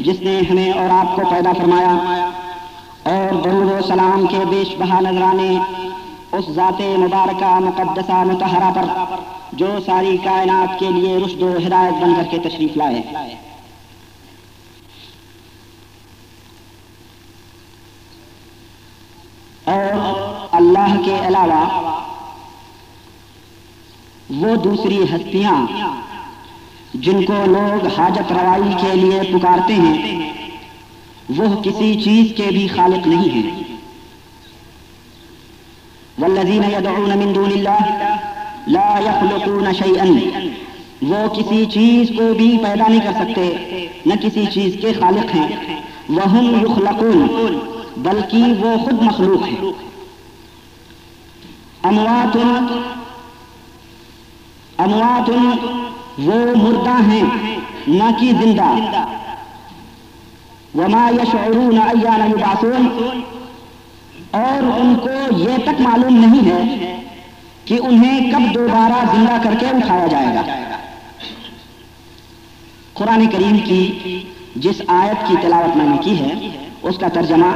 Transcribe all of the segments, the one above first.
जिसने हमें और आपको पैदा फरमाया। और दरूद सलाम के बेश बहा नजराने उस ज़ात मुबारक मुकदसा मुतहरा पर जो सारी कायनात के लिए रुश्द हिदायत बन करके तशरीफ़ लाए। और अल्लाह के अलावा वो दूसरी हस्तियाँ जिनको लोग हाजत रवाई के लिए पुकारते हैं, वह किसी चीज़ के भी खालिक नहीं है। वल्लजीन यदऊन मिन दूनिल्लाह, ला यखलुकून शैअन वो किसी चीज़ को भी पैदा नहीं कर सकते, न किसी चीज़ के खालिक हैं। वहुम युखलकून, बल्कि वो खुद मखलूक है। अमवातुन अमवातुन वो मुर्दा हैं न कि ज़िंदा। वमा यशऊरून अय्यान युबासून। और उनको ये तक मालूम नहीं है कि उन्हें कब दोबारा ज़िंदा करके उठाया जाएगा। कुरान करीम की जिस आयत की तिलावत मैंने की है, उसका तर्जमा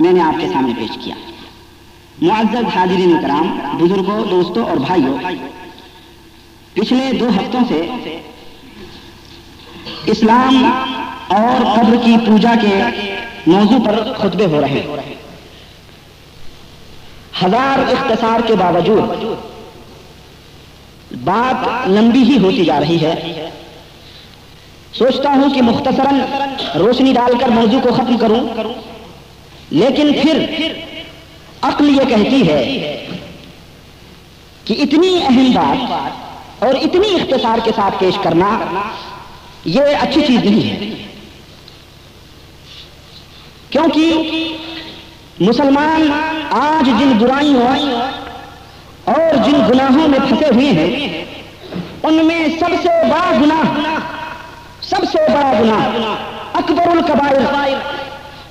मैंने आपके सामने पेश किया। मुआजब हाजिरीन कराम बुज़ुर्गों, दोस्तों और भाइयों पिछले दो हफ्तों से इस्लाम और कब्र की पूजा के मौजू पर खुतबे हो रहे हैं। हज़ार इख्तसार के बावजूद बात लंबी ही होती जा रही है। सोचता हूँ कि मुख्तसरन रोशनी डालकर मौजू को खत्म करूँ, लेकिन फिर अक्ल ये कहती है कि इतनी अहम बात और इतनी इख्तसार के साथ पेश करना यह अच्छी चीज़ नहीं है। क्योंकि मुसलमान आज जिन बुराइयों और जिन गुनाहों में फंसे हुए हैं, उनमें सबसे बड़ा गुनाह, सबसे बड़ा गुनाह अकबरुल कबायर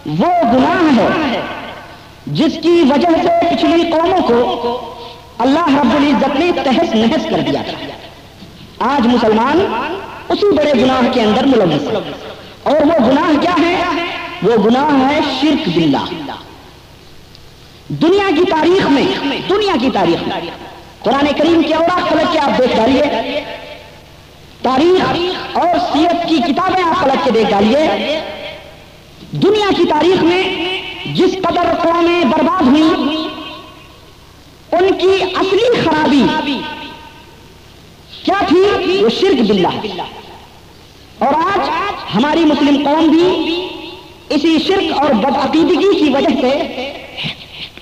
वो गुनाह है जिसकी वजह से पिछली कौमों को अल्लाह रब्बुल इज़्ज़त ने तहस नहस कर दिया था। आज मुसलमान उसी बड़े गुनाह के अंदर मुलविस और वो गुनाह क्या है? वो गुनाह है शिरक बिल्ला दुनिया की तारीख में, दुनिया की तारीख में, कुरान करीम के और पलट के आप देख डालिए। तारीख और सीरत की किताबें आप पलट के देख डालिए। दुनिया की तारीख में जिस कदर कौमें बर्बाद हुई, उनकी असली खराबी क्या थी? वो शिरक बिल्ला। और आज हमारी मुस्लिम कौम भी इसी शिरक और बदअकीदगी की वजह से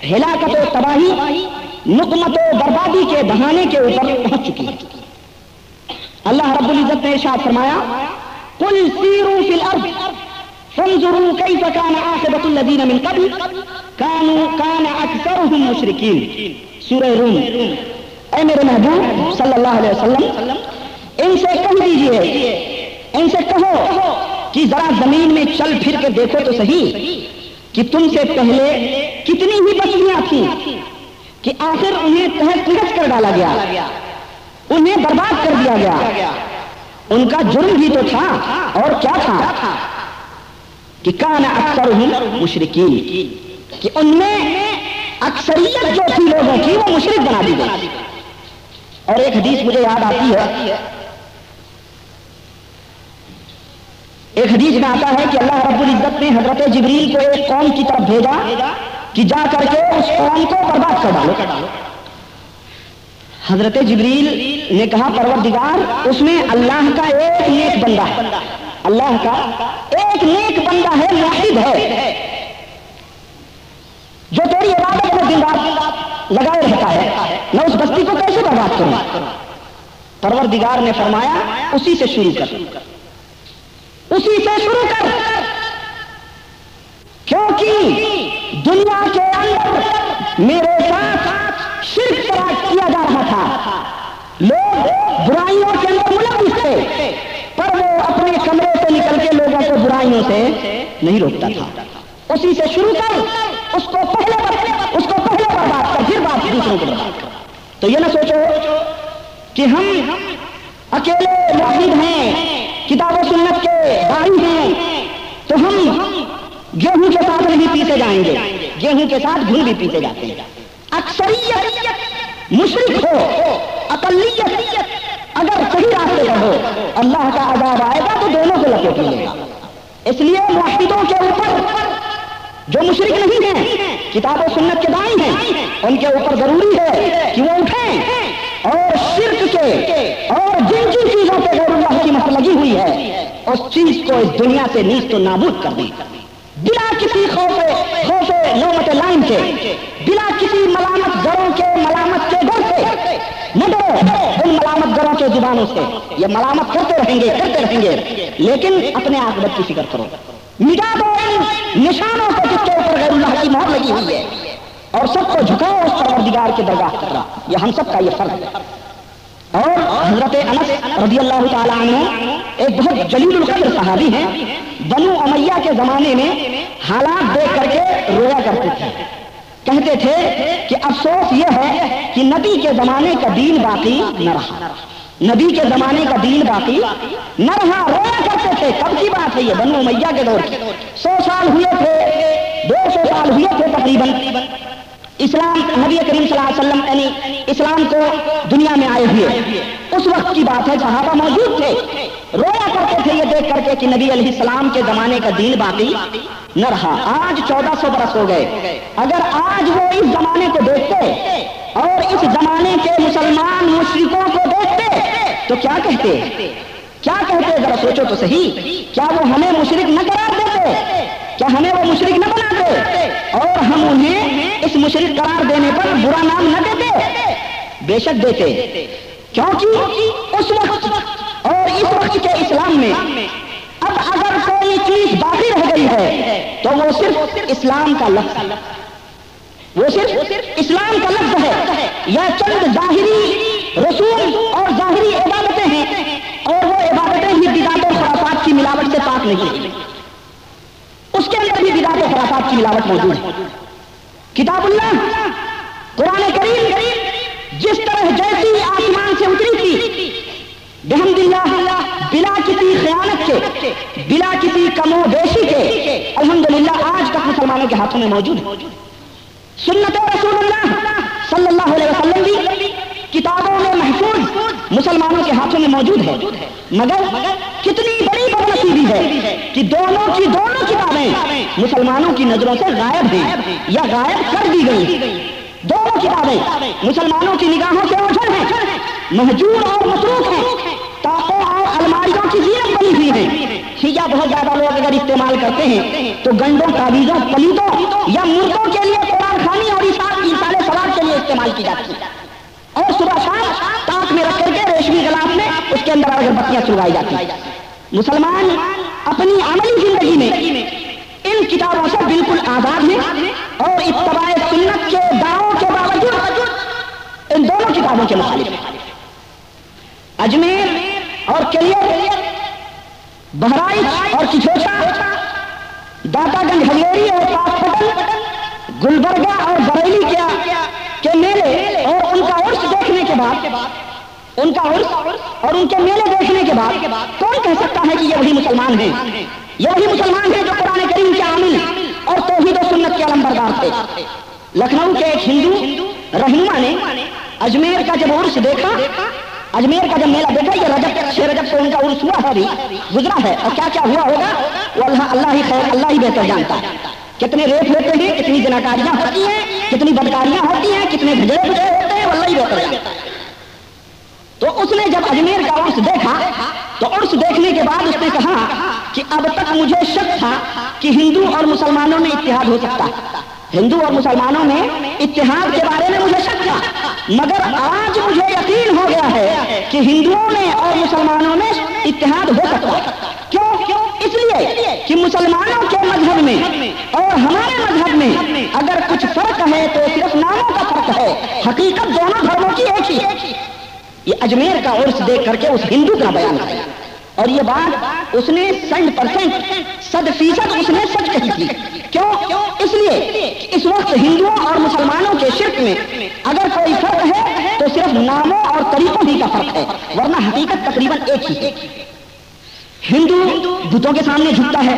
हिलाकत तबाही, नुकमत बर्बादी के बहाने के ऊपर पहुँच चुकी है। अल्लाह रब्बुल इज़्ज़त ने इरशाद फरमाया, कुल सीरू फिल अर्द, फंजुरू कैफ कान आखिबतुल लदीन मिन क़ब्ल, कानू कान अक्सरुहुम मुशरिकीन। सूरह रूम। ऐ मेरे महबूब, सल्लल्लाहु अलैहि वसल्लम, इनसे कह दीजिए, इनसे कहो कि जरा ज़मीन में चल फिर के देखो तो सही कि तुमसे पहले कितनी ही बस्तियाँ थी कि आखिर उन्हें तहस नहस कर डाला गया, उन्हें बर्बाद कर दिया गया। उनका जुर्म भी तो था और क्या था? कि कान अक्सर मुशरकिन, कि उनमें अक्सरियत जो थी लोगों की वो मुशरक बना दी गई। और एक हदीस मुझे याद आती है। एक हदीस में आता है कि अल्लाह रब्बुल इज़्ज़त ने हज़रत जिब्रील को एक कौम की तरफ़ भेजा कि जा करके उस कौम को बर्बाद कर डालो। हज़रत जिब्रील ने कहा परवर दिगार उसमें अल्लाह का एक नेक बंदा है। अल्लाह का एक नेक बंदा है मुहिद है। जो तेरी इबादत में दिन रात लगाए रहता है, मैं उस बस्ती को कैसे बर्बाद करूँ? परवर दिगार ने फरमाया, उसी से शुरू कर। उसी से शुरू कर। क्योंकि दुनिया के अंदर मेरे साथ शिरक किया जा रहा था। लोग बुराइयों के अंदर मुलविस थे, पर वो अपने कमरे से निकल के लोगों को बुराइयों से नहीं रोकता था। उसी से शुरू कर। उसको पहले उसको पहले बर्बाद कर, फिर बात दूसरों को बर्बाद तो ये ना सोचो कि हम अकेले मुहिद हैं, किताबों सुन्नत के बारी हैं तो हम गेहूँ के साथ नहीं पीते जाएँगे, गेहूँ के साथ घुल भी पीते जाते हैं। अक्सरियत मुशरक हो, अकलियत अगर सही रास्ते पर हो, अल्लाह का आज़ाद आएगा तो दोनों को लपेट लेगा इसलिए मुहिदों के ऊपर जो मुशरक नहीं है, किताबों सुन्नत के दाई हैं, उनके ऊपर ज़रूरी है कि वो उठें और शिरक के और जिन जिन चीज़ों पे गौरुल्लाह की मत लगी हुई है, उस चीज़ को इस दुनिया से नीच तो नाबूद कर दें। बिना किसी खौफे खौफे नौमत लाइन के, बिना किसी मलामत गरों के मलामत के डर से डरो उन मलामत गरों के जुबानों से, ये मलामत करते रहेंगे करते रहेंगे, लेकिन अपने आकबत की फ़िक्र करो। मिटा दो इन निशानों को जिसके ऊपर गैरुल्लाह की मोहर लगी हुई है, और सबको झुकाओ उस परवरदिगार के दरगाह तक ये हम सबका ये फ़र्ज़ है। और हज़रत अनस रज़ी अल्लाह एक बहुत जलील कद्र सहाबी हैं। बनु अमैया के जमाने में हालात देख करके रोया करते थे। कहते थे कि अफसोस यह है कि नबी के जमाने का दीन बाकी न रहा। नबी के जमाने का दीन बाकी। न रहा, रोया करते थे। कब की बात है ये? बनु मैया के दौर की। सौ साल हुए थे, दो सौ साल हुए थे तकरीबन। इस्लाम नबी करीम वसल्लम, यानी इस्लाम को दुनिया में आए हुए। उस वक्त की बात है, सहाबा मौजूद थे। रोया करते थे ये देख करके कि नबी सलाम के जमाने का दीन बाकी न रहा। आज चौदह सौ बरस हो गए। अगर आज वो इस जमाने को देखते और इस जमाने के मुसलमान मुश्रिकों को देखते तो क्या कहते? क्या कहते? जरा सोचो तो सही। क्या वो हमें मुशरक न करार देते? क्या हमें वो मुशरक न बनाते? और हम उन्हें इस मुशरक करार देने पर बुरा नाम न देते? बेशक देते। क्योंकि उस वक्त इस वक्त के इस्लाम में, अब अगर कोई चीज़ बाकी रह गई है तो वो सिर्फ़ इस्लाम का लफ्ज वो सिर्फ़ इस्लाम का लफ्ज है। या चंद जाहिरी रसूल और जाहिरी इबादतें हैं, और वो इबादतें भी बिदात खराफात की मिलावट से पाक नहीं है। उसके अंदर भी बिदात खराफात की मिलावट मौजूद है। किताबुल्लाह कुरान करीम जिस तरह जैसी आसमान से उतरी थी बेहमदिल्ला बिला किसी खयानत के, बिला किसी कमो बेशी के, अल्हम्दुलिल्लाह आज तक मुसलमानों के हाथों में मौजूद है। सुन्नत रसूलुल्लाह सल्लल्लाहु अलैहि वसल्लम भी किताबों में महफूज मुसलमानों के हाथों में मौजूद है। मगर कितनी बड़ी बदनसीबी है कि दोनों की दोनों किताबें मुसलमानों की नज़रों से गायब हैं या गायब कर दी गई दोनों किताबें मुसलमानों की निगाहों से ओझल हैं, महजूर और मसरूफ हैं। अलमारियों की जीनत बनी हुई है। हिया बहुत ज़्यादा लोग अगर इस्तेमाल करते हैं तो गंडों काबीजों पलीतों या मुर्दों के लिए कुरान खानी और ईसाले सलाद के लिए इस्तेमाल की जाती है। और सुबह शाम ताक में रख करके रेशमी गलाब में उसके अंदर अगरबत्तियाँ सुलगाई जाती है। मुसलमान अपनी अमली ज़िंदगी में इन किताबों से बिल्कुल आज़ाद है और इतबाए सुन्नत के दावों के बावजूद इन दोनों किताबों के मुखालिफ अजमेर और क्लियर बहराइच और किछोटा दातागंज हवेरी और पाकपटन गुलबर्गा और बरेली क्या के मेले और उनका उर्स देखने के बाद उनका उर्स और उनके मेले देखने के बाद कौन कह सकता है कि ये वही मुसलमान हैं? ये वही मुसलमान हैं जो पुराने करीम के आमिल और तोहीद सुन्नत के अलम्बरदार थे। लखनऊ के एक हिंदू रहनुमा ने अजमेर का जब उर्स देखा अजमेर का जब मेला देखा, ये रजब छह रजब को उनका उर्स हुआ है अभी। गुजरा है, और क्या क्या हुआ होगा, वो अल्लाह अल्लाह ही खैर, अल्लाह ही बेहतर जानता है। कितने रेप होते हैं, कितनी जनाकारियाँ होती हैं, कितनी बदकारियाँ होती हैं, कितने भजड़े भजड़े होते हैं अल्लाह ही बेहतर जानता है। तो उसने जब अजमेर का उर्स देखा तो उर्स देखने के बाद उसने कहा कि अब तक मुझे शक था कि हिंदू और मुसलमानों में इतिहाद हो सकता है। हिंदू और मुसलमानों में इतिहाद के बारे में मुझे शक था। मगर आज मुझे यकीन हो गया है कि हिंदुओं में और मुसलमानों में इतिहाद हो सकता है। क्यों? इसलिए कि मुसलमानों के मज़हब में और हमारे मज़हब में अगर कुछ फ़र्क है तो सिर्फ़ नामों का फ़र्क है। हकीकत दोनों धर्मों की एक ही ये अजमेर का उर्स देख करके उस हिंदू का बयान है। और ये बात उसने सैंड परसेंट सद फ़ीसद उसने सच कही थी। इसलिए इस वक्त हिंदुओं और मुसलमानों के शिरक में अगर कोई फ़र्क है तो सिर्फ़ नामों और तरीकों ही का फ़र्क है, वरना हकीकत तकरीबन एक ही है। हिंदू बुतों के सामने झुकता है,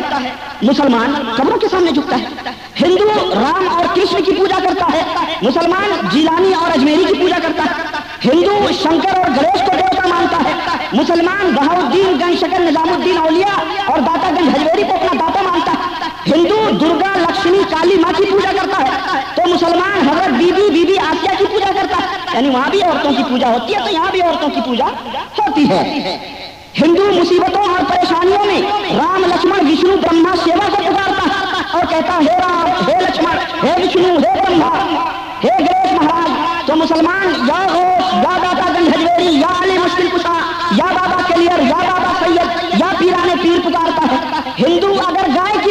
मुसलमान कब्रों के सामने झुकता है। हिंदू राम और कृष्ण की पूजा करता है, मुसलमान जीलानी और अजमेरी की पूजा करता है। हिंदू शंकर और गणेश को देवता मानता है, मुसलमान बहाउद्दीन गंज शकर निजामुद्दीन, औलिया और दातागंज हजवेरी को अपना दाता मानता है। हिंदू, दुर्गा, लक्ष्मी, काली माँ की पूजा करता है। तो मुसलमान, हज़रत, बीबी बीबी, आसिया की पूजा करता है। यानी वहाँ भी औरतों की पूजा होती है तो यहाँ भी औरतों की पूजा होती है। हिंदू मुसीबतों और परेशानियों में राम, लक्ष्मण, विष्णु, ब्रह्मा सेवा को पुकारता और कहता हे राम, हे लक्ष्मण, हे विष्णु, हे ब्रह्मा, हे गणेश महाराज तो मुसलमान, या घोष या दादा गंज हजवेरी या अली मुश्किल कुशा या बाबा कलियर, या बाबा सैयद, या पीराने पीर पुकारता है। हिंदू अगर गाय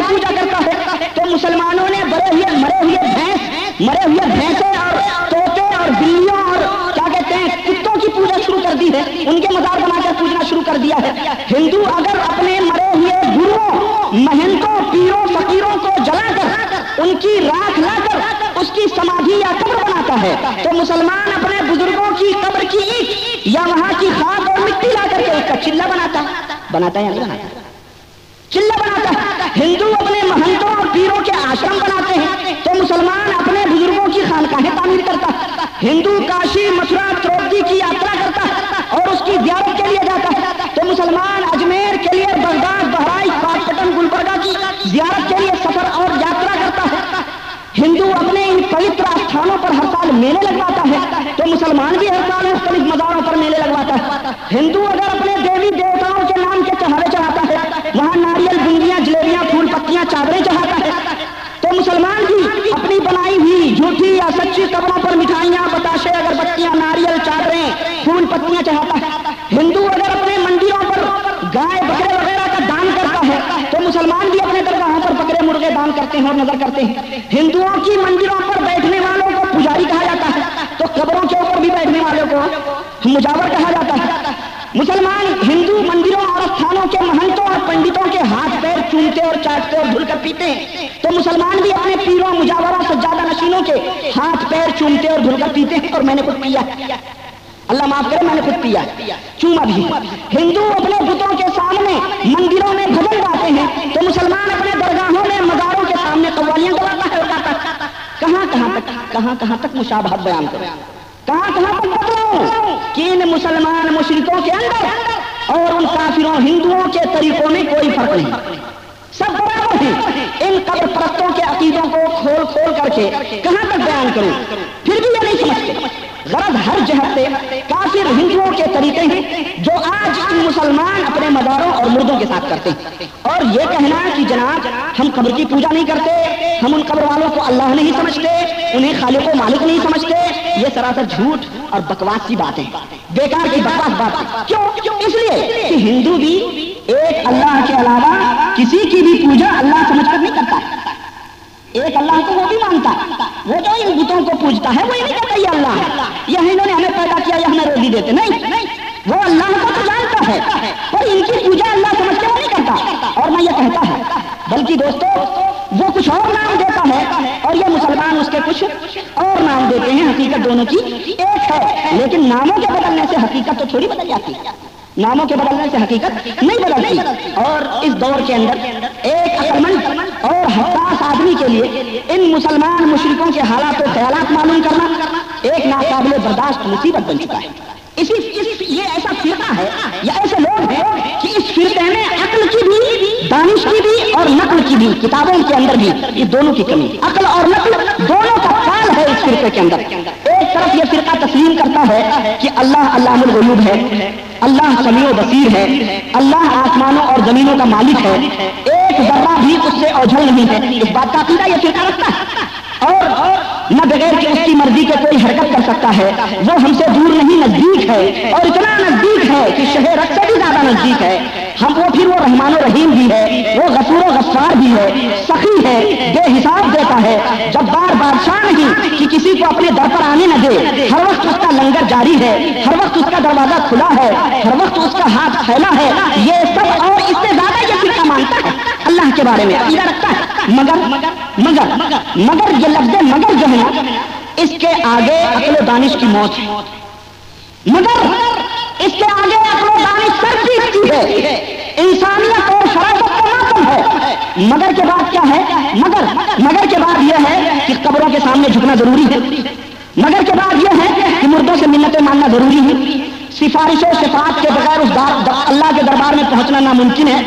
मुसलमानों ने बड़े हुए, मरे हुए भैंस, मरे हुए भैंसे और तोते और बिल्लियों और क्या कहते हैं, कुत्तों की पूजा शुरू कर दी है। उनके मजार बनाकर पूजना शुरू कर दिया है। हिंदू अगर अपने मरे हुए गुरुओं, महंतों, पीरों, फकीरों को जलाकर, उनकी राख लाकर, उसकी समाधि या कब्र बनाता है तो मुसलमान अपने बुज़ुर्गों की कब्र की ईट या वहाँ की खाद और मिट्टी ला करके उसका चिल्ला बनाता बनाता है या नहीं बनाता? हिंदू अपने महंतों और पीरों के आश्रम बनाते हैं तो मुसलमान अपने बुज़ुर्गों की खानकाहें तामीर करता, हिंदू काशी मथुरा द्रौपदी की यात्रा करता और उसकी जियारत के लिए जाता तो मुसलमान अजमेर के लिए बगदाद, बहराइच पाकपटन गुलबर्गा की जियारत के लिए सफ़र और यात्रा करता है। हिंदू अपने इन पवित्र स्थानों पर हर साल मेले लगवाता है तो मुसलमान भी हर साल मुख्तलिफ़ मजारों पर मेले लगवाता है। हिंदू अगर अपने देवी देवताओं के नाम के चढ़ावे चढ़ाता है वहाँ नारियल बुंदियाँ जलेबियाँ फूल पत्तियाँ चादरें चढ़ाता है तो मुसलमान भी अपनी बनाई हुई झूठी या सच्ची कब्रों पर मिठाइयाँ बताशे अगरबत्तियाँ नारियल चादरें चढ़ाता है। हिंदू अगर अपने मंदिरों पर गाय, बकरे वगैरह का दान करता है तो मुसलमान भी अपने दरगाहों पर बकरे, मुर्गे दान करते हैं और नज़र करते हैं। हिंदुओं की मंदिरों पर बैठने वालों को पुजारी कहा जाता है तो कब्रों के ऊपर भी बैठने वालों को मुजावर कहा जाता है। मुसलमान हिंदू मंदिरों और स्थानों के महंतों और पंडितों के हाथ पैर चूमते और चाटते और धुलकर पीते हैं तो मुसलमान भी अपने पीरों, मुजावरों, सज्जादा नशीनों के हाथ पैर चूमते और धुलकर पीते हैं, और मैंने कुछ पिया अल्लाह माफ़ करे, मैंने खुद पिया चूमा भी हिंदू अपने बुतों के सामने मंदिरों में भजन गाते हैं तो मुसलमान अपने दरगाहों में मजारों के सामने कव्वालियाँ गवाता है कहाँ कहाँ तक, कहाँ कहाँ तक मुशाबहत बयान करो? कहाँ कहाँ तक बतलाऊं कि इन मुसलमान मुशरिकों के अंदर और उन काफिरों हिंदुओं के तरीकों में कोई फ़र्क नहीं। सब बराबर हैं। इन कब्र परस्तों के अकीदों को खोल खोल करके कहाँ तक बयान करूँ? फिर भी ये नहीं समझते। गरज हर जहत से काफिर हिंदुओं के तरीके हैं, जो आज इन मुसलमान अपने मदारों और मुर्दों के साथ करते हैं। और ये कहना कि जनाब, हम कब्र की पूजा नहीं करते, हम उन कब्र वालों को अल्लाह नहीं समझते, उन्हें खालिक को मालिक नहीं समझते, ये सरासर झूठ और बकवास की बात है। बेकार की बकवास बात है। क्यों? इसलिए कि हिंदू भी एक अल्लाह के अलावा किसी की भी पूजा अल्लाह समझकर नहीं करता। एक अल्लाह को वो भी मानता वो जो इन बुतों को पूजता है, वो ये कहता ये अल्लाह। है यह इन्होंने हमें पैदा किया या हमें रोजी देते नहीं। वो अल्लाह को तो जानता है, पर इनकी पूजा अल्लाह समझ के वो नहीं करता। और मैं ये कहता है, बल्कि दोस्तों, वो कुछ और नाम देता है, और ये मुसलमान उसके कुछ और नाम देते हैं। हकीकत दोनों की एक है, लेकिन नामों के बदलने से हकीकत तो थोड़ी बदल जाती है। नामों के बदलने से हकीकत नहीं बदलती। और इस दौर के अंदर एक अकलमंद और हताश आदमी के लिए इन मुसलमान मुशरकों के हालात और ख्याल मालूम करना एक नाकाबिल बर्दाश्त मुसीबत बन चुका है। इसी इस ये ऐसा फिरका है या ऐसे लोग हैं कि इस फिरके में अकल की भी दानिश की भी और नकल की भी किताबों के अंदर भी ये दोनों की कमी अकल और नकल दोनों का काल है इस फिरके के अंदर। एक तरफ़ ये फिरका तस्लीम करता है कि अल्लाह अल्लाह है अल्लाह समीओ बसीर है। अल्लाह आसमानों और जमीनों का मालिक है। एक जर्रा भी उससे ओझल नहीं है। इस बात का अकीदा यह फिरका रखता है। और न बगैर कि उसकी मर्ज़ी के कोई हरकत कर सकता है। वो हमसे दूर नहीं, नज़दीक है। और इतना नज़दीक है कि शहर से भी ज़्यादा नज़दीक है। हम वो फिर वो रहमान रहीम भी है। वो गफूर गफ्फार भी है। सखी है। बेहिसाब देता है। जब बार बादशाह नहीं कि किसी को अपने दर पर आने न दे। हर लंगर जारी है। हर वक्त उसका दरवाज़ा खुला है। हर वक्त उसका हाथ फैला है। ये सब और इससे ज़्यादा ये फिर मानता है। अल्लाह के बारे में अकीदा रखता है। मगर मगर मगर ये लफ्ज मगर जो है ना, इसके आगे अकल दानिश की मौत मगर, इसके आगे अकलो दानिश सर जीतती है। इंसानियत और शराफत का मातम है। मगर के बाद क्या है? मगर मगर के बाद यह है कि कब्रों के सामने झुकना ज़रूरी है। मगर के बाद यह है कि मुर्दों से मिन्नतें मानना ज़रूरी है। सिफारिशों सिफात के बगैर उस अल्लाह के दरबार में पहुँचना नामुमकिन है।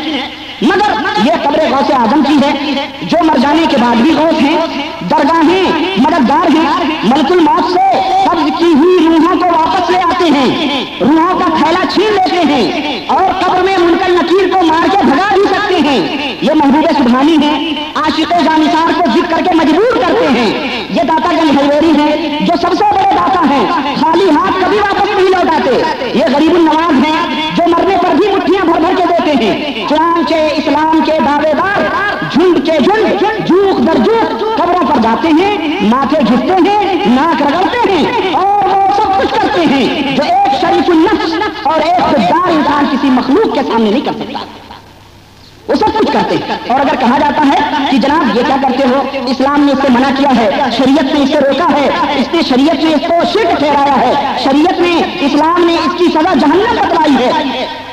मगर ये कब्र गौसे आज़म की है, जो मर जाने के बाद भी गौस हैं। दरगाहें मददगार हैं। मलकुल मौत से कब्ज की हुई रूहों को वापस ले आते हैं। रूहों का थैला छीन लेते हैं और कब्र में मुनकल नकीर को मार के भगा भी सकते हैं। ये महबूब सुबहानी है आशिक जानिसार को ज़िक्र करके मजबूर करते हैं। हलवेरी है, जो सबसे बड़े दाता है। खाली हाथ कभी वापस नहीं लौटाते ये गरीब नवाज़ हैं, जो मरने पर भी मुठ्ठियाँ भर भर के देते हैं। चुनाचे इस्लाम के दावेदार, झुंड के झुंड जूख दर जूख कब्रों पर जाते हैं माथे झुकते हैं, नाक रगड़ते हैं, और वो सब कुछ करते हैं, जो एक शरीफ और एक खुददार इंसान किसी मखलूक के सामने नहीं कर सकता। करते और अगर कहा जाता है कि जनाब, ये क्या करते हो? इस्लाम ने इससे मना किया है, शरीयत ने इससे रोका है, इसने शरीयत ने इसको शिरक ठहराया है, शरीयत ने इस्लाम ने इसकी सजा जहन्नम बतलाई है।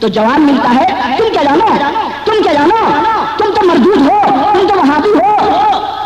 तो जवाब मिलता है, तुम क्या जानो? तुम क्या जानो? तुम तो मरदूद हो, तुम तो वहाबी हो,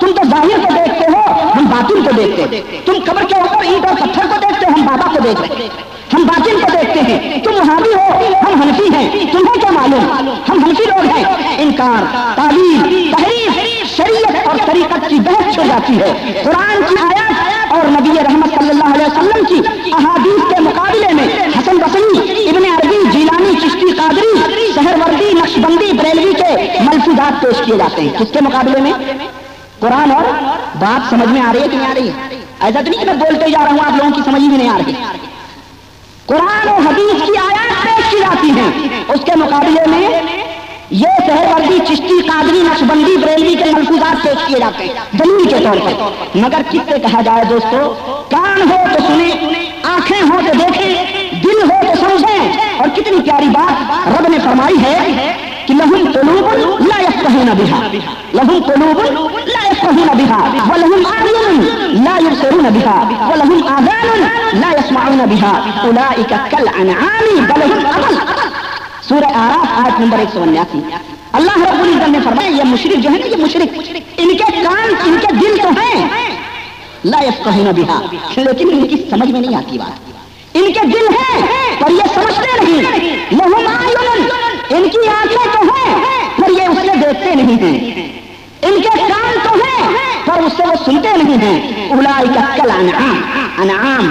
तुम तो ज़ाहिर को देखते हो, हम बातिल को देखते तुम कब्र के ऊपर ईट और पत्थर को देखते हो, हम बाबा को देखते हम बातिल को देखते हैं। तुम वहाँ भी हो, हम हनफी हैं। तुम्हें क्या मालूम? हम हनफी लोग हैं। इनकार, तालीम तहरीफ शरीयत और तरीकत की बहस छिड़ जाती है। कुरान की आयत और नबी रहमत सल्लल्लाहु अलैहि वसल्लम की अहादीस के मुकाबले में हसन बसनी इब्ने अरबी, जीलानी, चिश्ती कादरी, शहरवर्दी, नक्शबंदी, बरेलवी के मलफूजात पेश किए जाते हैं। किसके मुकाबले में? कुरान और बात समझ में आ रही है कि नहीं आ रही है? ऐसा तो नहीं कि मैं बोलते जा रहा हूँ, आप लोगों की समझ ही नहीं आ रही। कुरान और हदीस की आयात पेश की जाती हैं। उसके मुकाबले में ये शहरवर्दी चिश्ती कादरी नक्शबंदी बरेलवी के मलफूजात पेश किए जाते हैं दलील के तौर पर। मगर किससे कहा जाए दोस्तों कान हो तो सुने, आँखें हो तो देखें, दिल हो तो समझें। और कितनी प्यारी बात रब ने फरमाई है कि लहुम कुलूब ला यफ्कहून बिहा। लहुम कुलूब ला लहुम आयुन ला युबसिरून बिहा व लहुम आदान ला यस्माऊन बिहा उलाइका कल अनआमी बल हुम अदल सूरह आराफ आयत नंबर 189 अल्लाह रब्बुल इज़्ज़त ने फरमाया ये मुशरिक जो है ना ये मुशरिक इनके कान इनके दिल तो हैं ला यफ्कहून बिहा लेकिन इनकी समझ में नहीं आती बात इनके दिल हैं पर ये समझते नहीं इनकी आँखें तो हैं पर ये उससे देखते नहीं हैं इनके कान तो उससे वो सुनते नहीं हैं। उलाई का कल अनाम अनाम।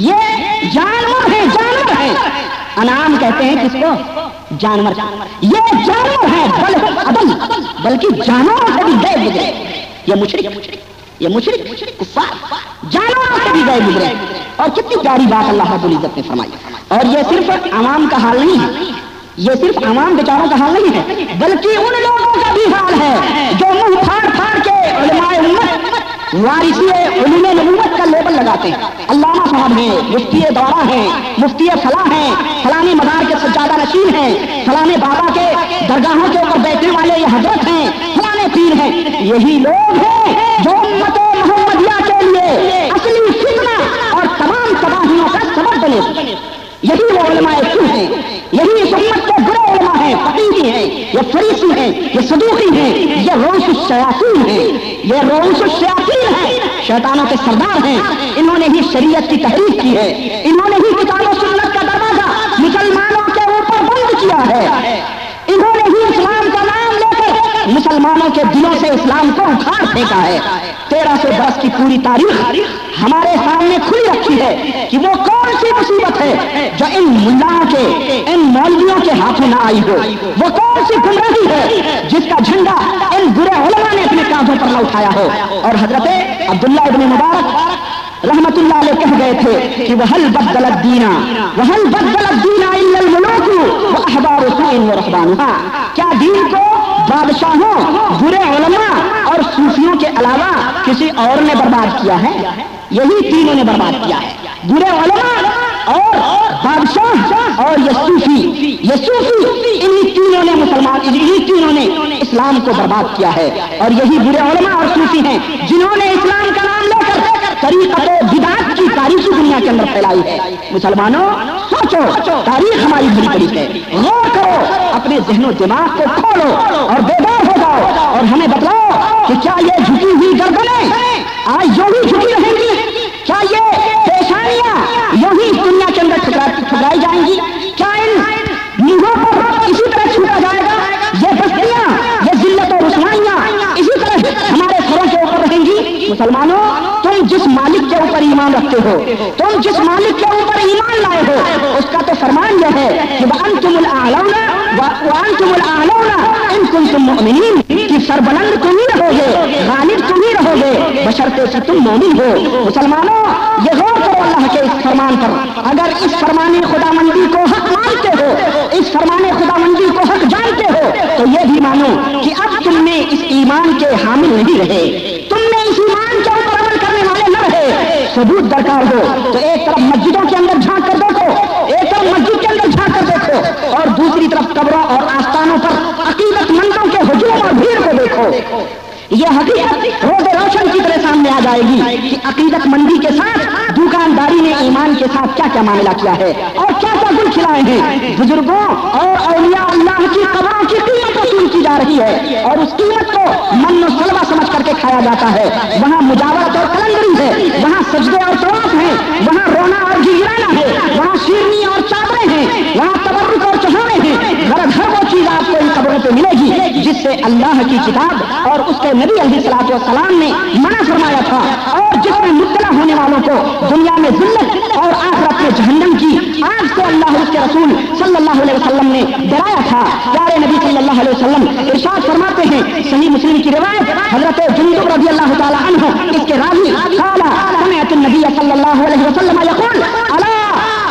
ये जानवर है जानवर है। अनाम कहते हैं किसको? जानवर ये जानवर है, बल अदल बल्कि जानवरों से भी गए गुजरे। ये मुशरिक ये मुशरिक कुफ्फार जानवरों से भी गए गुजरे। और कितनी प्यारी बात अल्लाह रब्बुल इज़्ज़त ने फरमाई। और ये सिर्फ़ आवाम का हाल नहीं है। ये सिर्फ़ आवाम बेचारों का हाल नहीं है। बल्कि उन लोगों का भी हाल है, जो मुँह फाड़ फाड़ के वारिसी का लेबल लगाते। हैं अल्लामा साहब हैं, मुफ्ती दौरा हैं, मुफ्ती फला हैं, फलाने मदार के सज्जादा नशीन हैं, फलाने बाबा के दरगाहों के ऊपर बैठने वाले ये हज़रत हैं, फलाने पीर हैं। यही लोग हैं जो उम्मत मोहम्मदिया के लिए असली फितना और तमाम तबाहियों का सबब बने। यही वो उलमाए क्यों हैं। यही इस उम्मत के बुरे उलमा हैं, फकीरी हैं, ये फरीसी है, ये सदूकी है, ये रोशयासीन हैं। ये रोशयासीन हैं। शैतानों के सरदार हैं। इन्होंने ही शरीयत की तहरीक की है। इन्होंने ही किताबों सुन्नत का दरवाज़ा मुसलमानों के ऊपर बंद किया है। इन्होंने ही इस्लाम का नाम लेकर मुसलमानों के दिलों से इस्लाम को उखाड़ फेंका है। तेरह सौ बरस की पूरी तारीख हमारे सामने खुली रखी है कि वो कौन सी मुसीबत है जो इन मुल्लाओं के, इन मौलवियों के हाथों ना आई हो। वो कौन सी गुमराही है जिसका झंडा इन बुरे उलमा ने अपने कांधों पर न उठाया हो। और हज़रत अब्दुल्ला इब्ने मुबारक रहमतुल्लाह अलैह कह गए थे कि वहल बदलत दीना वहल बदलत दीना इल्लल मुलूकु व अहबारु क्या दीन को बादशाहों, बुरे उलमा और सूफियों के अलावा किसी और ने बर्बाद किया है? यही तीनों ने बर्बाद किया है। बुरे और बादशाह और ये सूफी ये सूफी, इन्हीं तीनों ने मुसलमान, इन्हीं तीनों ने इस्लाम को बर्बाद किया है। और यही बुरे और सूफी हैं, जिन्होंने इस्लाम का नाम लेकर तरीकत विदात की तारीख दुनिया के अंदर फैलाई है। मुसलमानों, सोचो, तारीख हमारी बड़ी बड़ी है। गौर करो, अपने जहनो दिमाग को खोलो और हो जाओ और हमें बताओ कि क्या ये झुकी हुई गर्दनें आज जो भी झुकी रहेंगी, क्या ये पेशानियाँ यू ही दुनिया के अंदर ठुकराई जाएँगी? क्या इन मुंहों पर इसी तरह छूटा जाएगा? ये बस्तियाँ, ये जिल्लत और उस्मानियाँ इसी तरह हमारे घरों के ऊपर रहेंगी? मुसलमानों, तुम जिस मालिक के ऊपर ईमान रखते हो, तुम जिस मालिक के ऊपर ईमान लाए हो उसका तो फरमान यह है कि वन तुम आलौना वन तुम आलौना, इन कुल तुम मोमिन कि सरबलंद तुम ही रहोगे, गालिब तुम ही रहोगे, बशरते से तुम मोमिन हो। मुसलमानों, ये गौर करो अल्लाह के इस फरमान पर। अगर इस फरमान खुदामंदी को हक मानते हो, इस फरमान खुदामंदी को हक जानते हो तो ये भी मानो कि अब तुमने इस ईमान के हामिल नहीं रहे। तुमने इस ईमान के ऊपर अमल करने वाले न रहे। सबूत दरकार हो तो एक तरफ़ मस्जिदों के अंदर झाँक कर देखो एक तरफ़ मस्जिद के अंदर झाँक कर देखो और दूसरी तरफ़ कब्रों और आस्थानों पर अकीदतमंदों के हजूम और भीड़ को देखो। ये हकीकत रोज रोशन की तरह सामने आ जाएगी कि अकीदत मंदी के साथ दुकानदारी ने ईमान के साथ क्या क्या मामला किया है और क्या क्या गुल खिलाए हैं। बुज़ुर्गों और अलिया अल्लाह की कब्रों की कीमत वसूल की जा रही है और उस कीमत को मन सलवा समझ करके खाया जाता है। वहाँ मुजावरत और कलंदरी है, वहाँ सजदे और तवाफ है, वहाँ रोना और गिराना है, वहाँ शिरनी और चादरें हैं, वहाँ तबरुक और चढ़ाने हैं घर घर इन कब्रों पे मिलेगी जिससे अल्लाह की किताब और उसके नबी सलाम ने मना फरमाया था और जिसमें मुतला होने वालों को दुनिया में जिल्लत और आखिरत में जहन्नम की आग से अल्लाह उसके रसूल सल्लल्लाहु अलैहि वसल्लम ने डराया था। प्यारे नबी सल्लल्लाहु अलैहि वसल्लम, इरशाद फरमाते हैं, सही मुस्लिम की रिवायत, हज़रत जुंदुब रज़ी अल्लाह तआला इसके रावी, काला समिअत नबी सल्लल्लाहु अलैहि वसल्लम, यक़ूल अला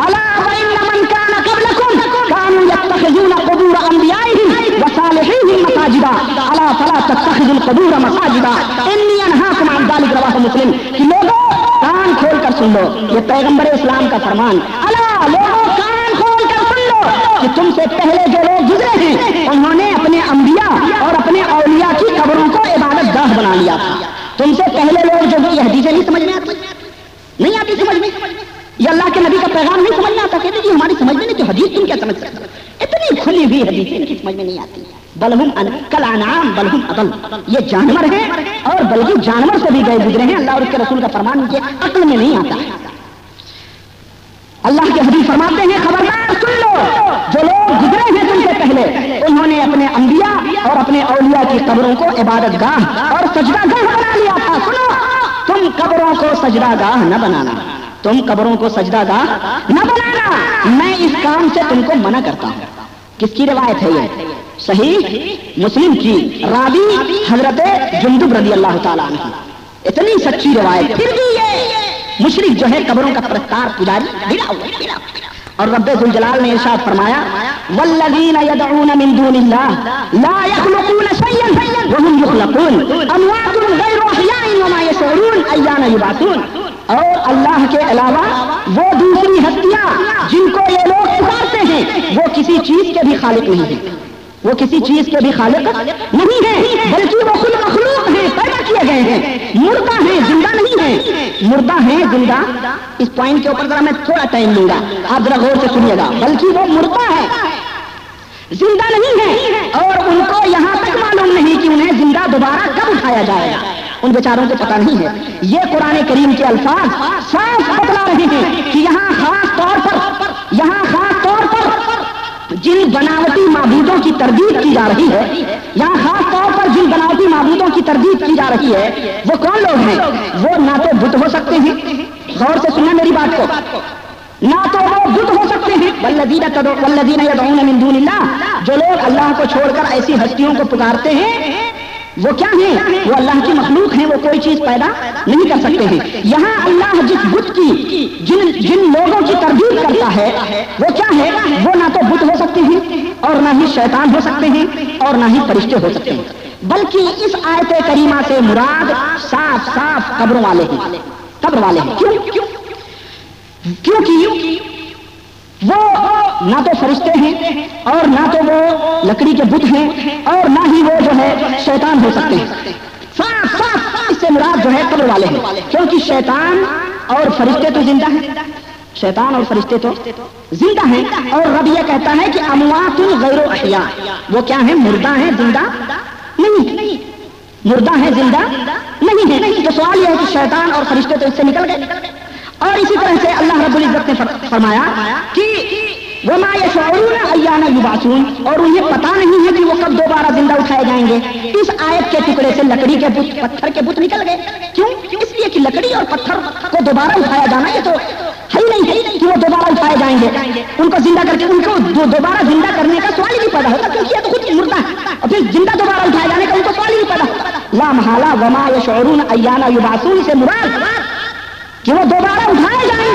अला व इन्न मन कान क़बलकुम कानू यत्तखिज़ून क़ुबूर अंबियाइहिम व सालिहीहिम मसाजिदा, अला फला तत्तखिज़ुल क़ुबूर मसाजिदा। इन्नी अनहाकुम अन ज़ालिक रवाहु मुस्लिम कि लोगों, कान खोल कर सुन लो, ये पैगंबर इस्लाम का फरमान। अला लोगों, कान खोल कर सुन लो कि तुमसे पहले जो लोग गुजरे हैं, उन्होंने अपने अंबिया और अपने औलिया की कब्रों को इबादत गाह बना लिया था। तुमसे पहले लोग जो ये हदीसें नहीं समझ में आती? नहीं आती समझ में? ये अल्लाह के नबी का पैगाम नहीं समझ में आता? कहते जी हमारी समझ में नहीं तो हदीस तुम क्या समझ सकते इतनी खुली हुई हदीसें इनकी समझ में नहीं आती। बलहुम कल अनाम बलहुम अदल। ये जानवर हैं, और बल्कि जानवर से भी गए गुजरे हैं। अल्लाह और उसके रसूल का फरमान उनके अक्ल में नहीं आता। अल्लाह के हदीस फरमाते हैं, खबरदार सुन लो। जो लोग गुजरे हैं तुमसे पहले, उन्होंने अपने अंबिया और अपने औलिया की कब्रों को इबादत गाह और सजदा गाह बना लिया था। सुनो, तुम कब्रों को सजदा गाह न बनाना। तुम कब्रों को सजदा गाह न बनाना। मैं इस काम से तुमको मना करता हूँ। किसकी रिवायत है ये? सही मुस्लिम की राबी हज़रत जुंदुब रदी अल्लाह तआला इतनी सच्ची रिवायत। फिर भी ये मुशरिक जो है कब्रों का प्रस्तार पुजारी, गिरा और रब्बे जलाल ने इरशाद फरमाया, वल्लजीन यदऊन मिन दूनिल्लाह, ला यखलुकून शय्यन व हुम युखलकून। अमवातुन गैरु अहयाइन व मा यशऊरून युबातून। और अल्लाह के अलावा वो दूसरी हस्तियाँ जिनको ये लोग पुकारते हैं, वो किसी चीज़ के भी खालिक नहीं है। वो किसी चीज़ के भी खालिक नहीं है बल्कि वो खुद मखलूक है पैदा किए गए हैं। मुर्दा है ज़िंदा नहीं है। मुर्दा है ज़िंदा। इस पॉइंट के ऊपर जरा मैं थोड़ा टाइम लूँगा। आप जरा गौर से सुनिएगा। बल्कि वो मुर्दा है ज़िंदा नहीं है। और उनको यहाँ तक मालूम नहीं कि उन्हें ज़िंदा दोबारा कब उठाया जाएगा। उन बेचारों को पता नहीं है। ये कुरान करीम के अल्फाज साफ़ बतला रहे हैं कि यहाँ खास तौर पर यहाँ जिन बनावटी महबूदों की तरदीद की जा रही है, यहाँ खास तौर पर जिन बनावटी महबूदों की तरदीद की जा रही है, वो कौन लोग हैं? वो ना तो बुद्ध हो सकते हैं। गौर से सुनना मेरी बात को। ना तो वो बुद्ध हो सकते हैं। वल्लदीन वल्लदीन मिंदूनिल्ला जो लोग अल्लाह को छोड़कर ऐसी हस्तियों को पुकारते हैं वो क्या है? वो अल्लाह की मखलूक है, वो कोई चीज़ पैदा नहीं कर सकते हैं। यहाँ अल्लाह जिस बुद्ध की, जिन जिन लोगों की तरदीद करता है, वो क्या है? वो ना तो बुद्ध हो सकते हैं और ना ही शैतान हो सकते हैं और ना ही फरिश्ते हो सकते हैं। बल्कि इस आयत करीमा से मुराद साफ़ साफ़ कब्रों वाले हैं। कब्र वाले हैं। क्यों? क्योंकि वो ना तो फरिश्ते हैं और ना तो वो लकड़ी के बुद्ध हैं और ना ही वो जो है शैतान हो सकते हैं। साफ़ साफ़ इससे मुराद जो है कब्र वाले हैं। क्योंकि शैतान और फरिश्ते तो ज़िंदा हैं। शैतान और फरिश्ते तो ज़िंदा हैं। और रब ये कहता है कि अमवातुल गैरो अहिया। वो क्या है? मुर्दा है, ज़िंदा नहीं। मुर्दा है, ज़िंदा नहीं है। तो सवाल यह है कि शैतान और फरिश्ते तो इससे निकल गए। और इसी तरह से अल्लाह रब्बुल इज़्ज़त ने फरमाया कि वो अयाना युबासून, और उन्हें पता नहीं है कि वो कब दोबारा ज़िंदा उठाए जाएँगे। इस आयत के टुकड़े से लकड़ी के बुत पत्थर के बुत निकल गए। क्यों? इसलिए कि लकड़ी और पत्थर को दोबारा उठाया जाना ये तो है ही नहीं कि वो दोबारा उठाए जाएँगे। उनको ज़िंदा करके उनको दोबारा ज़िंदा करने का सवाल ही नहीं पैदा होगा क्योंकि ये तो खुद मुर्दा है। और फिर ज़िंदा दोबारा उठाए जाने का उनको सवाल ही नहीं पैदा ला महाला वमा यशरून अयाना युबासून से मुराद। कि वो दोबारा उठाए जाएँगे?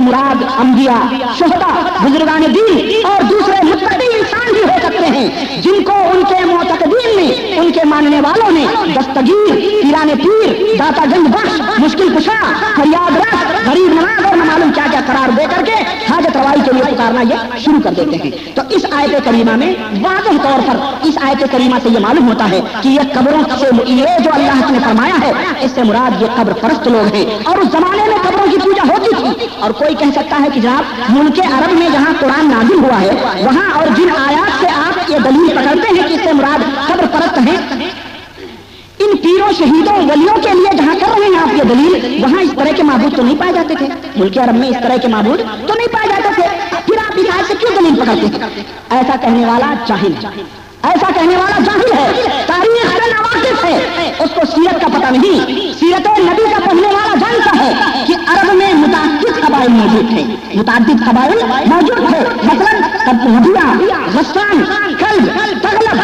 मुराद अम्बिया शोहदा, बुजुर्गान दीन और दूसरे मुतदी इंसान भी हो सकते हैं, जिनको उनके मोतकदीन ने उनके मानने वालों ने दस्तगीर पीराने पीर दातागंज बख्श, मुश्किल कुशा फरियाद रख गरीब नवाज़ और मालूम क्या क्या करार दे करके हाजत रवाई के लिए पुकारना ये शुरू कर देते हैं। तो इस आयत करीमा में वाजह तौर पर, इस आयत करीमा से ये मालूम होता है कि ये कब्रों से ये जो अल्लाह ने फरमाया है, इससे मुराद ये कब्र परस्त लोग हैं। और उस जमाने में कब्रों की पूजा होती थी और कोई कह सकता है कि जनाब, मुल्क अरब में जहाँ कुरान नाजिल हुआ है, वहाँ और जिन आयात से आप ये दलील पकड़ते हैं कि इससे मुराद कब्र परस्त है, इन पीरों, शहीदों, वलियों के लिए जहाँ कर रहे हैं आप ये दलील, वहाँ इस तरह के महबूद तो नहीं पाए जाते थे। मुल्क अरब में इस तरह के महबूद तो नहीं पाए जाते थे। फिर आप इस से क्यों दलील पकड़ते हैं? ऐसा कहने वाला चाहिए ऐसा कहने वाला ज़ाहिर है, तारीख से नावाकिफ है। उसको सीरत का पता नहीं। सीरत नबी का पढ़ने वाला जानता है कि अरब में मुताद कबाइल मौजूद थे। मुताबिक कबाइल मौजूद थे। मतलब नदिया गस्तान कल्ब तगलब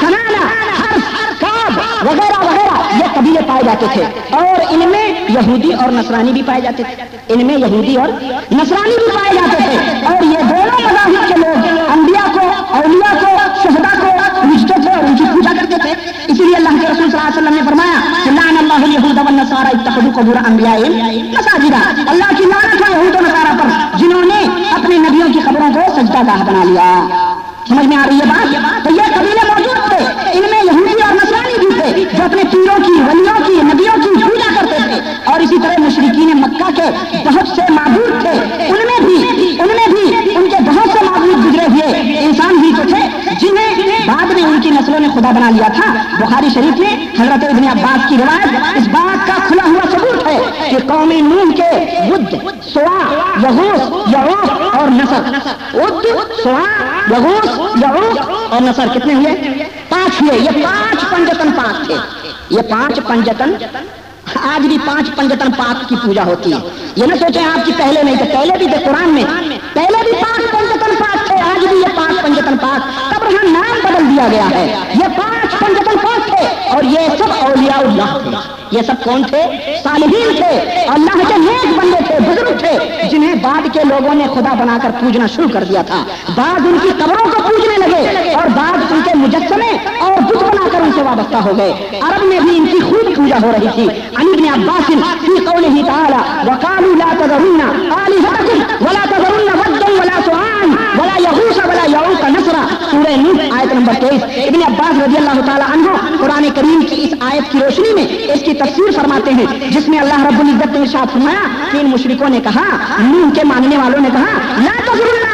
कनाना, हर्फ, काब वगैरह वगैरह ये कबीले पाए जाते थे। और इनमें यहूदी और नसरानी भी पाए जाते थे। इनमें यहूदी और नसरानी भी पाए जाते थे। और ये दोनों मजाहिब वसल्लम ने फरमाया अल्लाह की लानत है यहूद नसारा पर, जिन्होंने अपने नबियों की खबरों को सजदा गाह बना लिया। समझ में आ रही है बात? तो ये कबीले मौजूद थे, इनमें यहूदी और नसरानी भी थे, जो अपने पीरों की, वलियों की, नबियों की पूजा करते थे। और इसी तरह मुशरकी मक्का के बहुत से माबूद थे, उनमें भी उनके बहुत से माबूद गुजरे हुए इंसान भी तो थे जिन्हें बाद नस्लों ने खुदा बना लिया था। बुखारी शरीफ में हज़रत इबन अब्बास की रिवायत इस बात का खुला हुआ सबूत है कि कौमी नूह के बुद्ध सोआ, यहूस यहूस और नसर। उद्द सोआ, यहूस यहूस और नसर कितने हुए? पाँच हुए। ये पाँच पंजतन पाँच थे। ये पाँच पंजतन आज भी पाँच पंजतन पाक की पूजा होती है। ये ना सोचे आपकी पहले नहीं थे, पहले भी थे कुरान में। पहले भी पाँच पंजतन पाक थे, आज भी ये पाँच पंजतन पाक यहाँ नाम बदल दिया गया है, ये पाँच पंजतन पाक थे? और ये सब औलिया थे। ये सब कौन थे? सालहीन थे। अल्लाह के नेक बंदे थे, बुज़ुर्ग थे, जिन्हें बाद के लोगों ने खुदा बनाकर पूजना शुरू कर दिया था। बाद उनकी कब्रों को पूजने लगे, और बाद उनके मुजस्मे और बुद्ध बनाकर उनसे वाबस्ता हो गए। अरब में भी इनकी खूब पूजा हो रही थी। अब्बास फ़ी कौलिही ताला, वकालू ला तदरुन्ना आलिहतकुम, वला तदरुन्ना वद्दन, वला सुआन बड़ा यहूसा बड़ा यहू का नसरा, सूरह नूह, आयत नंबर तेईस। इबन अब्बास रज़ी अल्लाह तला कुरान करीम की इस आयत की रोशनी में इसकी तफसीर फरमाते हैं, जिसमें अल्लाह रब्बुल इज़्ज़त ने इरशाद फरमाया, कि इन मुशरिकों ने कहा, नूह के मानने वालों ने कहा, ला तजरुल्लाह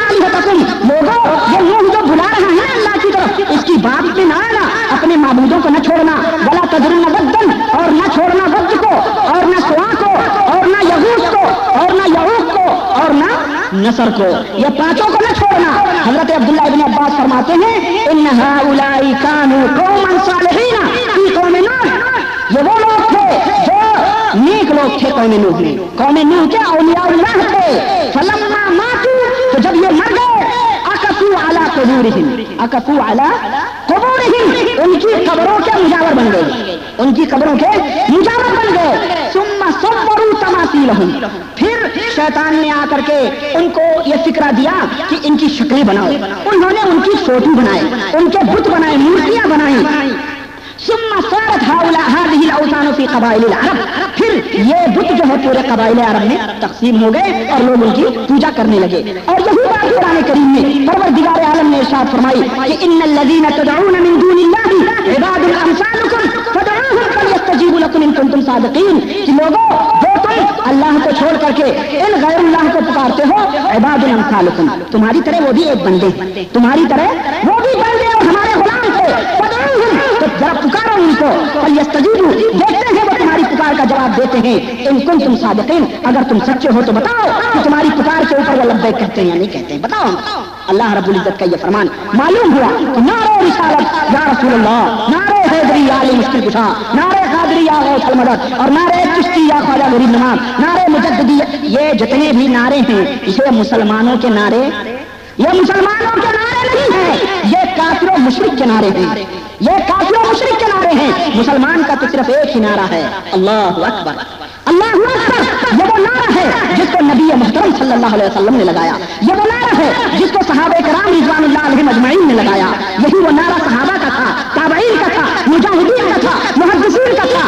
लोगो ये नूह जो बुला रहा है अल्लाह की तरफ़, इसकी बात में ना आना, अपने माबूदों को न छोड़ना बला तजरुल्ला वद्दन, और न छोड़ना वद्द को, और न सुहा को और न यहूस को और न यहूस को और न नसर को। ये पाँचों को न छोड़ना। हज़रत अब्दुल्ला इब्न अब्बास फरमाते हैं इन हाउलाई कानू कौमन सालिहीना फ़ी कौम ये वो लोग थे जो नेक लोग थे कौम नूह में। कौम नूह के औलिया थे। फलम्मा मातू तो जब ये मर गए, अकफू आला कबूरहिम। अकफू आला कबूरहिम। उनकी कब्रों के मुजावर बन गए। उनकी कब्रों के मुजावर बन गए। सुम्मा सब्बरू तमासीलहुम। शैतान ने आकर के उनको ये फिक्रा दिया कि इनकी शक्लें बनाओ। उन्होंने उनकी फ़ोटो बनाए उनके बुत बनाए, मूर्तियाँ बनाई। फिर ये बुत जो है पूरे कबाइल अरब में तकसीम हो गए और लोग उनकी पूजा करने लगे। और यही बात कुरान करीम में परवरदिगार आलम ने इरशाद फरमाई कि इन्नल लजीना तदऊन मिन दूनिल्लाहि इबादुल अमसालुकुम फदऊहुम फलयस्तजीबु लकुम इन कुंतुम सादिकीन। कि लोगों अल्लाह को छोड़ करके इन गैरुल्लाह को पुकारते हो अमसालुकुम तुम्हारी तरह वो भी एक बंदे तुम्हारी तरह वो भी बंदे और हमारे गुलाम थे तो जरा पुकारो उनको फलयस्तजीबु देखते हैं वो तुम्हारी पुकार का जवाब देते हैं। इन कुन तुम सादिकीन, अगर तुम सच्चे हो तो बताओ कि तुम्हारी पुकार के ऊपर वो लब्बैक कहते हैं या नहीं कहते बताओ। अल्लाह रब्बुल इज़्ज़त का ये फरमान। मालूम हुआ कि नारे रिसालत, या रसूलुल्लाह, नारे हैदरी या अली और नारे चिश्ती या ख्वाजा गरीब नवाज़ नारे मुजद्दी ये जितने भी नारे हैं, ये मुसलमानों के नारे, ये मुसलमानों के नारे नहीं है, ये काफिरों मुशरिक के नारे हैं, ये काफिरों मुशरिक के नारे हैं, मुसलमान का तो सिर्फ़ एक ही नारा है, अल्लाह अकबर। अल्लाह ये वो नारा है जिसको नबी मोहतरम सल्लल्लाहु अलैहि वसल्लम ने लगाया। ये वो नारा है जिसको सहाबे कराम रिजवानुल्लाह अलैहिम अजमईन ने लगाया। यही वो नारा सहाबा का था, ताबईन का था, मुजाहिदीन का था, मुहद्दिसीन का था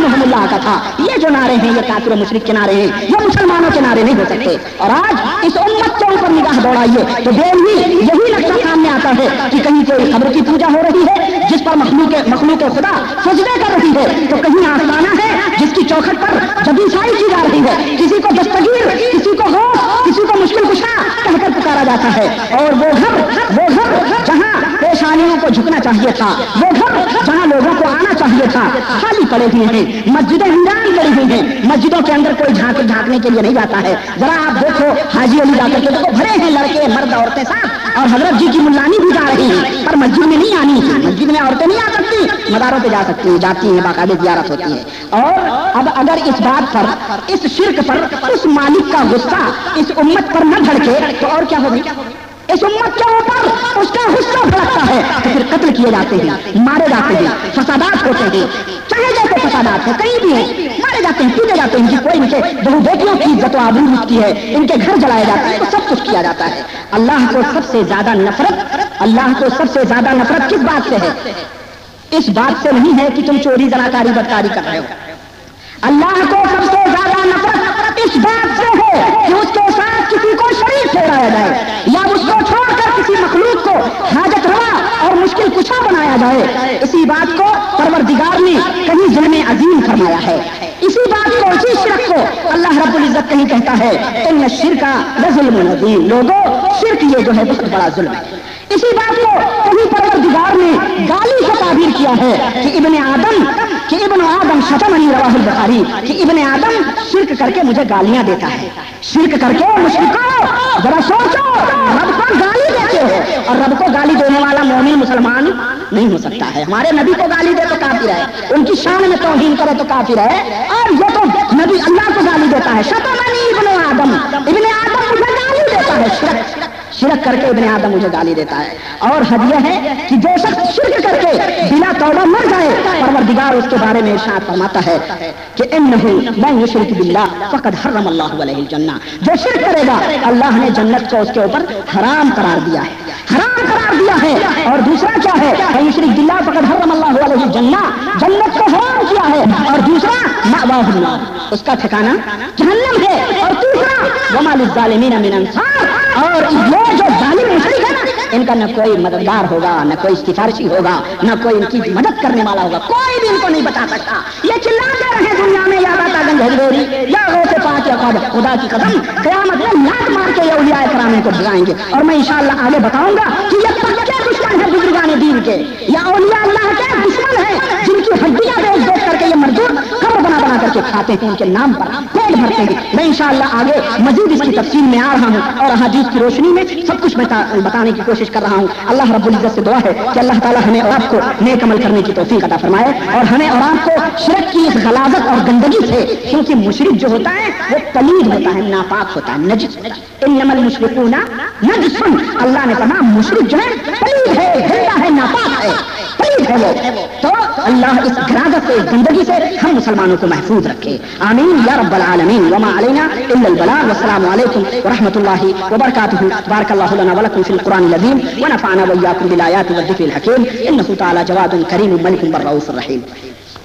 रहमहुल्लाह का था। ये जो नारे हैं, ये काफिर मुशरिक के नारे हैं। ये मुसलमानों के नारे नहीं हो सकते। और आज इस उम्मत के ऊपर निगाह दौड़ाइए तो डेली यही नक्शा सामने आता है कि कहीं कोई खबर की पूजा हो रही है, जिस पर मखलूक मखलूक खुदा सजदे कर रही है तो कहीं आस्ताना है जिसकी चौखट पर जब ईसाई की जा रही है, किसी को दस्तगीर किसी को गौस किसी को मुश्किल कुशा कहकर पुकारा जाता है। और वो घर वो घर जहाँ पेशानियों को झुकना चाहिए था, वो घर जहाँ लोगों को आना चाहिए था, खाली पड़े हुए हैं, मस्जिदें हंगाम पड़ी हुई हैं। मस्जिदों के अंदर कोई झाँक झांकने के लिए नहीं जाता है। जरा आप देखो, हाजी अली जाकर के देखो, भरे हैं लड़के, मर्द, औरतें साथ और हज़रत जी की मुल्लानी भी जा रही है, पर मस्जिद में नहीं आनी। मस्जिद में औरतें नहीं आ सकती, मदारों पे जा सकती हैं, जाती हैं, बाकायदे जियारत होती है। और अब अगर इस बात पर, इस शिरक पर, उस मालिक का गुस्सा इस उम्मत पर न भड़के तो और क्या होगी? इस उम्मत के ऊपर उसका गुस्सा भड़कता है तो फिर कत्ल किए जाते हैं, मारे जाते हैं, फसादात होते हैं। चाहे जैसे फसादात है कहीं भी है। मारे जाते हैं पीटे जाते हैं इनकी कोई इनके बहु बेटियों की इज़्ज़त आबरू मिटती है, इनके घर जलाए जाते हैं तो सब कुछ किया जाता है। अल्लाह को सबसे ज़्यादा नफरत, अल्लाह को सबसे ज़्यादा नफरत किस बात से है? इस बात से नहीं है कि तुम चोरी जनाकारी बदकारी कर रहे हो। अल्लाह को सबसे ज़्यादा नफरत इस बात से है कि उसके साथ किसी को शरीर ठहराया जाए या उसको छोड़कर किसी मखलूक को हाजत रवा और मुश्किल कुशा बनाया जाए, इसी बात को परवरदिगार ने कहीं जुल्म अजीम फरमाया है। इसी बात को इसी शिरक को अल्लाह रब्बुल इज़्ज़त कहीं कहता है इन शिरका जुल्म अजीम। लोगों, शिरक ये जो है बहुत बड़ा जुल्म है। इसी बात को कहीं परवरदिगार ने गाली से ताबीर किया है कि इब्ने आदम कि इब्न आदम शतमनी रवाहुल बुखारी, कि इब्ने आदम शिरक करके मुझे गालियाँ देता है। शिरक करके मुश्रिको, जरा सोचो, रब को गाली देते हो, और रब को गाली देने वाला मोमिन मुसलमान नहीं हो सकता है। हमारे नबी को गाली दे तो काफिर है, उनकी शान में तोहीन करे तो काफिर है, और ये तो नबी अल्लाह को गाली देता है। शतमनी इब्न आदम, इब्ने आदम मुझे गाली देता है, शिरक। शिरक करके इब्ने आदम मुझे गाली देता है। और हद यह है कि जो शख्स शिरक करके बिना तौबा मर जाए, परवरदिगार उसके बारे में इरशाद फरमाता है कि इन्नहु मैं युशरिक बिल्लाह, फकद हर्रम अल्लाहु अलैहि जन्ना। जो शिरक करेगा, अल्लाह ने जन्नत को उसके ऊपर हराम करार दिया है। हराम करार दिया है। और दूसरा क्या है? मैं युशरिक बिल्लाह, फकद हर्रम अल्लाहु अलैहि जन्ना। जन्नत को हराम किया है। और दूसरा, मावाहुल्लाह। उसका ठिकाना जहन्नम है। और ये जो है ना इनका न कोई मददगार होगा, न कोई सिफारिशी होगा, न कोई इनकी मदद करने वाला होगा। कोई भी इनको नहीं बता सकता। ये चिल्लाते रहे दुनिया में, या बाता गंज हजवेरी या पाँच या खुदा की कदम कयामत में लात मार के ये उलिया कराम इनको भगाएँगे और मैं इंशाल्लाह आगे बताऊँगा कि ये दुश्मन है बुजुर्गान दीन के? या औलिया अल्लाह के दुश्मन है जिनकी हड्डियाँ बेच बेच करके ये मजदूर कब्र बना बना करके खाते हैं उनके नाम पर पेट भरते हैं। मैं इंशाल्लाह आगे मजीद इसकी तफसील में आ रहा हूँ और अहादीस की रोशनी में सब कुछ बता, बताने की कोशिश कर रहा हूँ। अल्लाह रब्बुल इज़्ज़त से दुआ है कि अल्लाह ताला हमें और आपको नेक अमल करने की तौफीक अता फरमाए और हमें और आपको शिरक की इस गलाजत और गंदगी से क्योंकि मुशरिक जो होता है वो पलीद होता है नापाक होता है नजिस इन्नमल मुशरिकूना नजसन अल्लाह ने कहा मुशरिक जो है है नापाक है पलीद है वो तो अल्लाह इस गलाजत से गंदगी से हम मुसलमानों को महफूज रखे आमीन या रब्बल आलमीन वमा अलैना इल्ला अल बलाग वस्सलामु अलैकुम व रहमतुल्लाहि व बरकातुहू बारकल्लाहु लना व लकुम फिल कुरानिल अज़ीम व नफअना व इय्याकुम बिल आयाति व ज़िक्रिल हकीम इन्नहु तआला जवादुन करीमुन मलिकुन बर्रऊफुर रहीम